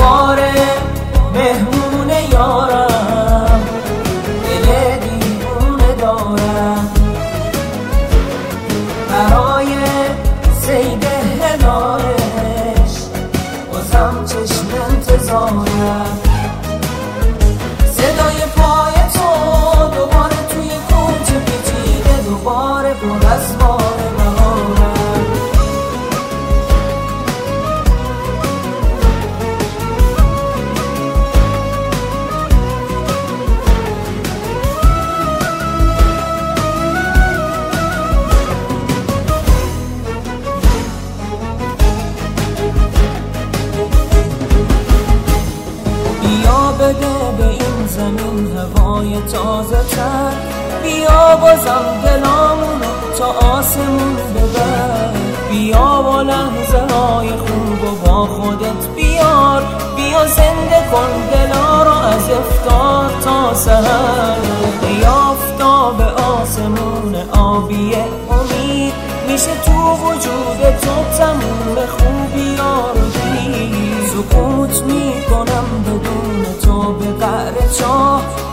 دوباره مهمون یارم. دل دیوونه دارم. برای سید هلالش بازم چشم انتظارم. صدای پای تو دوباره توی کوچه پیچیده دوباره پر از هوای تازه تر. بیا بازم دلامونو تا آسمون ببر. بیا با لحظه های خوب و با خودت بیار. بیا زنده کن دلا رو از افتار تا سهر یافتا به آسمون آبی امید. میشه تو وجود تو تموم خوبی رو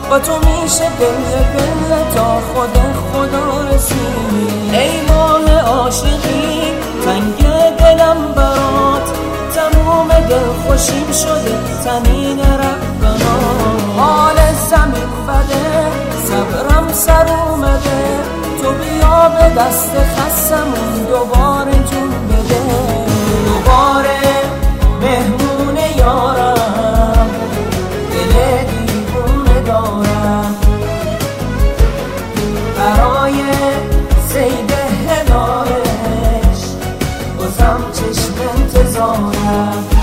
با تو میشه بله بله تا خود خدا رسید ای ماه عاشقی تنگ دلم برات. تموم دل خوشیم شده تنین رفتنا حال زمین بده صبرم سر اومده. تو بیا به دست خستمون دوباره. Love.